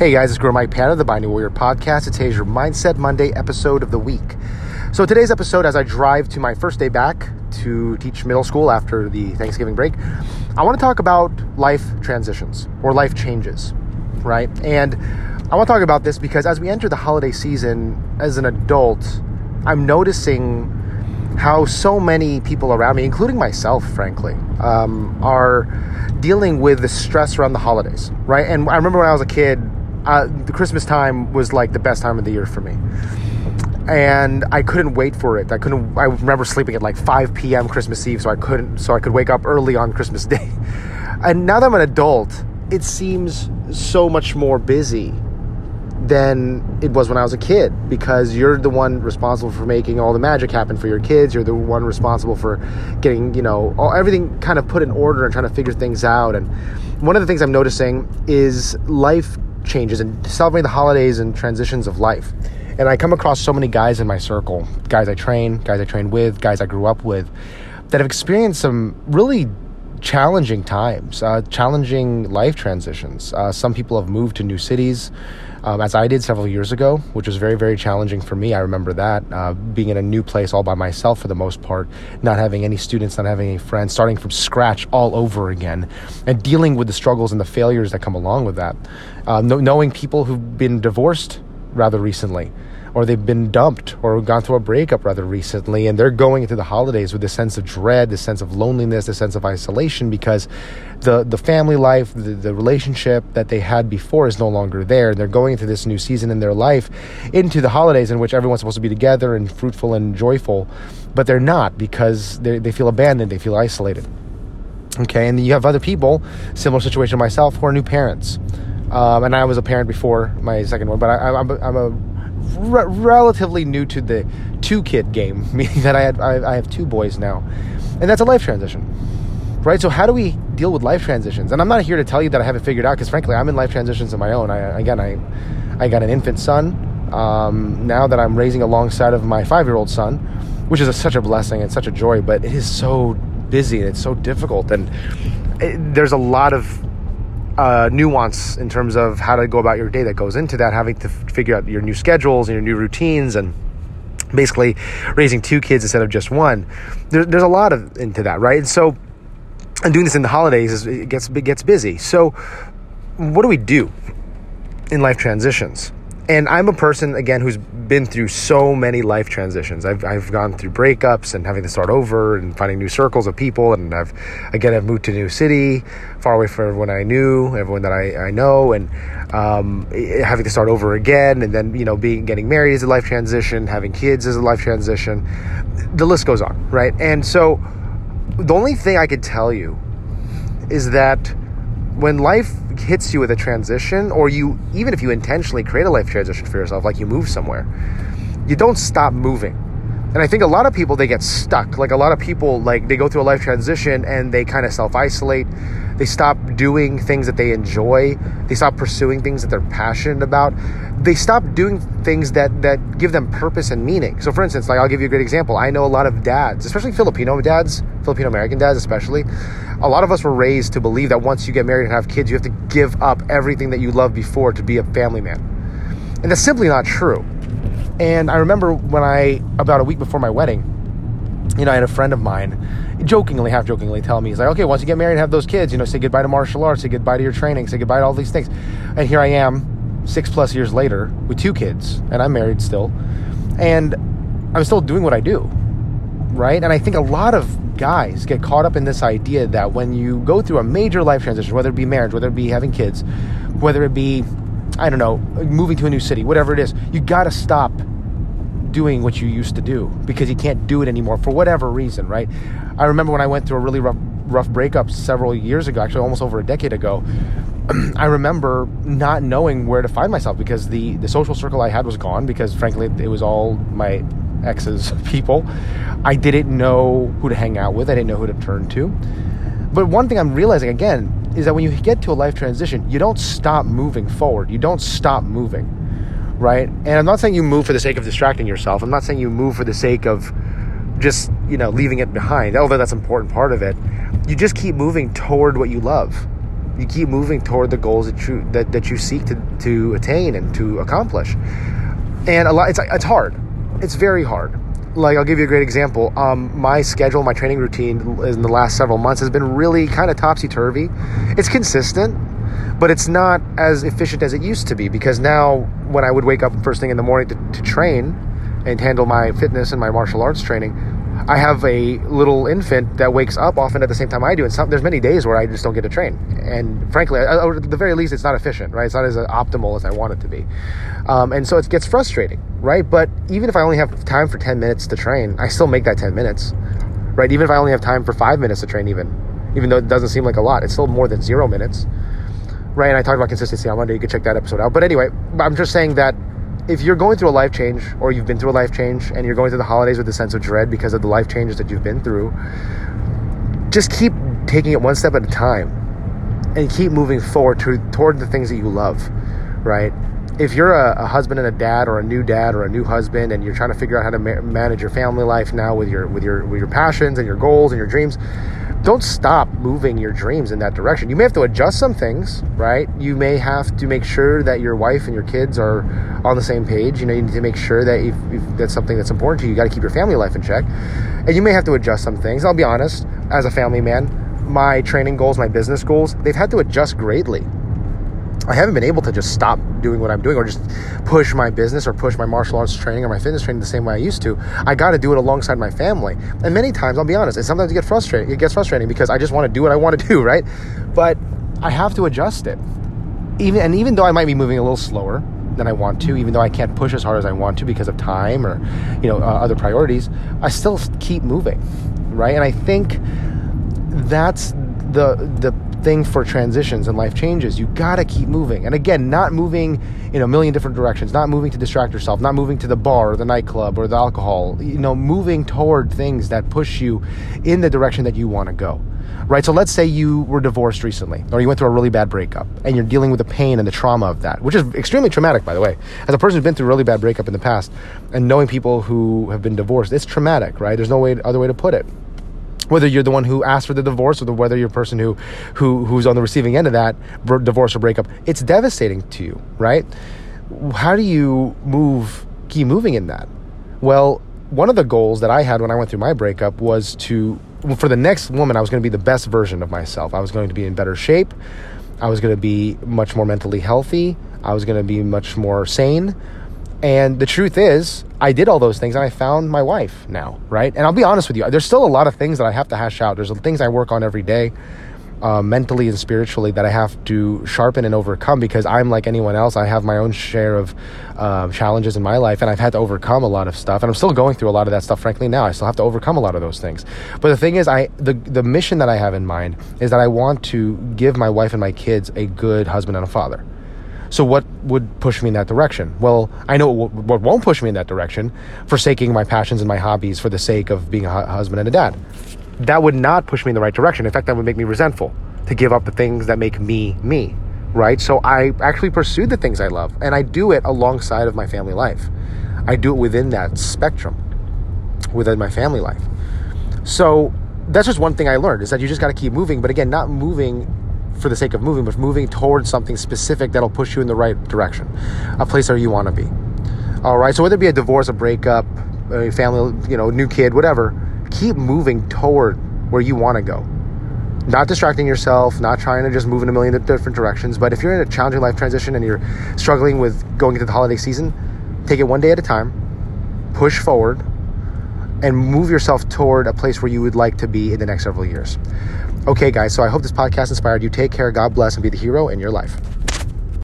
Hey guys, it's Guro Mike Panda, the Binding Warrior podcast. It's today's your Mindset Monday episode of the week. So today's episode, as I drive to my first day back to teach middle school after the Thanksgiving break, I want to talk about life transitions or life changes, right? And I want to talk about this because as we enter the holiday season as an adult, I'm noticing how so many people around me, including myself, frankly, um, are dealing with the stress around the holidays, right? And I remember when I was a kid, uh, the Christmas time was like the best time of the year for me. And I couldn't wait for it. I couldn't. I remember sleeping at like 5 p.m. Christmas Eve, so I couldn't. So I could wake up early on Christmas Day. And now that I'm an adult, it seems so much more busy than it was when I was a kid because you're the one responsible for making all the magic happen for your kids. You're the one responsible for getting, you know, all, everything kind of put in order and trying to figure things out. And one of the things I'm noticing is life changes and celebrating the holidays and transitions of life. And I come across so many guys in my circle, guys I train, guys I train with, guys I grew up with, that have experienced some really challenging times, uh, challenging life transitions. Uh, some people have moved to new cities, um, as I did several years ago, which was very, very challenging for me. I remember that uh, being in a new place all by myself for the most part, not having any students, not having any friends, starting from scratch all over again, and dealing with the struggles and the failures that come along with that. Uh, knowing people who've been divorced rather recently or they've been dumped or gone through a breakup rather recently and they're going into the holidays with this sense of dread this sense of loneliness this sense of isolation because the the family life the, the relationship that they had before is no longer there. They're going into this new season in their life into the holidays in which everyone's supposed to be together and fruitful and joyful but they're not because they, they feel abandoned they feel isolated. Okay and you have other people similar situation to myself who are new parents um, and I was a parent before my second one, but I, am a, I'm a re- relatively new to the two kid game, meaning that I, had, I, I have two boys now. And that's a life transition, right? So, how do we deal with life transitions? And I'm not here to tell you that I have it figured out because, frankly, I'm in life transitions of my own. I, again, I, I got an infant son um, now that I'm raising alongside of my five year old son, which is a, such a blessing and such a joy, but it is so busy and it's so difficult. And it, there's a lot of uh, nuance in terms of how to go about your day that goes into that, having to f- figure out your new schedules and your new routines and basically raising two kids instead of just one. There, there's a lot of into that, right? And so, and doing this in the holidays is, it gets it gets busy. So, what do we do in life transitions? And I'm a person again who's been through so many life transitions. I've I've gone through breakups and having to start over and finding new circles of people. And I've again I've moved to a new city, far away from everyone I knew, everyone that I, I know, and um, having to start over again. And then you know being getting married is a life transition, having kids is a life transition. The list goes on, right? And so the only thing I could tell you is that when life hits you with a transition, or you, even if you intentionally create a life transition for yourself, like you move somewhere, you don't stop moving. And I think a lot of people, they get stuck. Like a lot of people, like they go through a life transition and they kind of self isolate. They stop doing things that they enjoy. They stop pursuing things that they're passionate about. They stop doing things that, that give them purpose and meaning. So, for instance, like I'll give you a great example. I know a lot of dads, especially Filipino dads, Filipino American dads, especially. A lot of us were raised to believe that once you get married and have kids, you have to give up everything that you loved before to be a family man. And that's simply not true. And I remember when I, about a week before my wedding, you know, I had a friend of mine, jokingly, half jokingly, tell me, he's like, okay, once you get married and have those kids, you know, say goodbye to martial arts, say goodbye to your training, say goodbye to all these things. And here I am, six plus years later, with two kids, and I'm married still, and I'm still doing what I do, right? And I think a lot of guys get caught up in this idea that when you go through a major life transition, whether it be marriage, whether it be having kids, whether it be I don't know, moving to a new city, whatever it is, you got to stop doing what you used to do because you can't do it anymore for whatever reason, right? I remember when I went through a really rough rough breakup several years ago, actually almost over a decade ago. I remember not knowing where to find myself because the the social circle I had was gone because frankly it was all my ex's people. I didn't know who to hang out with. I didn't know who to turn to. But one thing I'm realizing again is that when you get to a life transition, you don't stop moving forward. You don't stop moving, right? And I'm not saying you move for the sake of distracting yourself. I'm not saying you move for the sake of just, you know, leaving it behind, although that's an important part of it. You just keep moving toward what you love. You keep moving toward the goals that you that, that you seek to, to attain and to accomplish. And a lot it's it's hard. It's very hard. Like I'll give you a great example. Um, my schedule, my training routine in the last several months has been really kind of topsy turvy. It's consistent, but it's not as efficient as it used to be because now when I would wake up first thing in the morning to, to train and handle my fitness and my martial arts training, I have a little infant that wakes up often at the same time I do, and some, there's many days where I just don't get to train. And frankly, at the very least, it's not efficient, right? It's not as optimal as I want it to be, um, and so it gets frustrating, right? But even if I only have time for 10 minutes to train, I still make that 10 minutes, right? Even if I only have time for five minutes to train, even even though it doesn't seem like a lot, it's still more than zero minutes, right? And I talked about consistency on Monday. You can check that episode out. But anyway, I'm just saying that if you're going through a life change or you've been through a life change and you're going through the holidays with a sense of dread because of the life changes that you've been through, just keep taking it one step at a time and keep moving forward to, toward the things that you love, right? If you're a, a husband and a dad or a new dad or a new husband and you're trying to figure out how to ma- manage your family life now with your with your with your passions and your goals and your dreams, don't stop moving your dreams in that direction. You may have to adjust some things, right? You may have to make sure that your wife and your kids are on the same page. You know, you need to make sure that if, if that's something that's important to you, you got to keep your family life in check. And you may have to adjust some things. I'll be honest, as a family man, my training goals, my business goals, they've had to adjust greatly I haven't been able to just stop doing what I'm doing or just push my business or push my martial arts training or my fitness training the same way I used to. I got to do it alongside my family. And many times, I'll be honest, it sometimes get frustrating. It gets frustrating because I just want to do what I want to do, right? But I have to adjust it. Even and even though I might be moving a little slower than I want to, even though I can't push as hard as I want to because of time or you know uh, other priorities, I still keep moving, right? And I think that's the the thing for transitions and life changes. You gotta keep moving. And again, not moving in a million different directions, not moving to distract yourself, not moving to the bar or the nightclub or the alcohol, you know, moving toward things that push you in the direction that you wanna go. Right? So let's say you were divorced recently, or you went through a really bad breakup, and you're dealing with the pain and the trauma of that, which is extremely traumatic, by the way. As a person who's been through a really bad breakup in the past, and knowing people who have been divorced, it's traumatic, right? There's no way, other way to put it whether you're the one who asked for the divorce or the, whether you're a person who, who who's on the receiving end of that divorce or breakup, it's devastating to you, right? How do you move, keep moving in that? Well, one of the goals that I had when I went through my breakup was to, for the next woman, I was going to be the best version of myself. I was going to be in better shape. I was going to be much more mentally healthy. I was going to be much more sane. And the truth is, I did all those things and I found my wife now, right? And I'll be honest with you, there's still a lot of things that I have to hash out. There's things I work on every day, uh, mentally and spiritually, that I have to sharpen and overcome because I'm like anyone else. I have my own share of uh, challenges in my life and I've had to overcome a lot of stuff. And I'm still going through a lot of that stuff, frankly, now. I still have to overcome a lot of those things. But the thing is, I the, the mission that I have in mind is that I want to give my wife and my kids a good husband and a father so what would push me in that direction? Well, I know what won't push me in that direction, forsaking my passions and my hobbies for the sake of being a husband and a dad. That would not push me in the right direction. In fact, that would make me resentful to give up the things that make me me, right? So I actually pursue the things I love and I do it alongside of my family life. I do it within that spectrum, within my family life. So that's just one thing I learned is that you just got to keep moving, but again, not moving for the sake of moving, but moving towards something specific that'll push you in the right direction, a place where you want to be. All right. So whether it be a divorce, a breakup, a family, you know, new kid, whatever, keep moving toward where you want to go. Not distracting yourself, not trying to just move in a million different directions. But if you're in a challenging life transition and you're struggling with going into the holiday season, take it one day at a time, push forward, and move yourself toward a place where you would like to be in the next several years. Okay, guys, so I hope this podcast inspired you. Take care, God bless, and be the hero in your life.